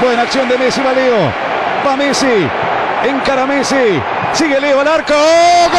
Buena acción de Messi, va Leo. Va Messi. Encara Messi. Sigue Leo al arco. ¡Gol!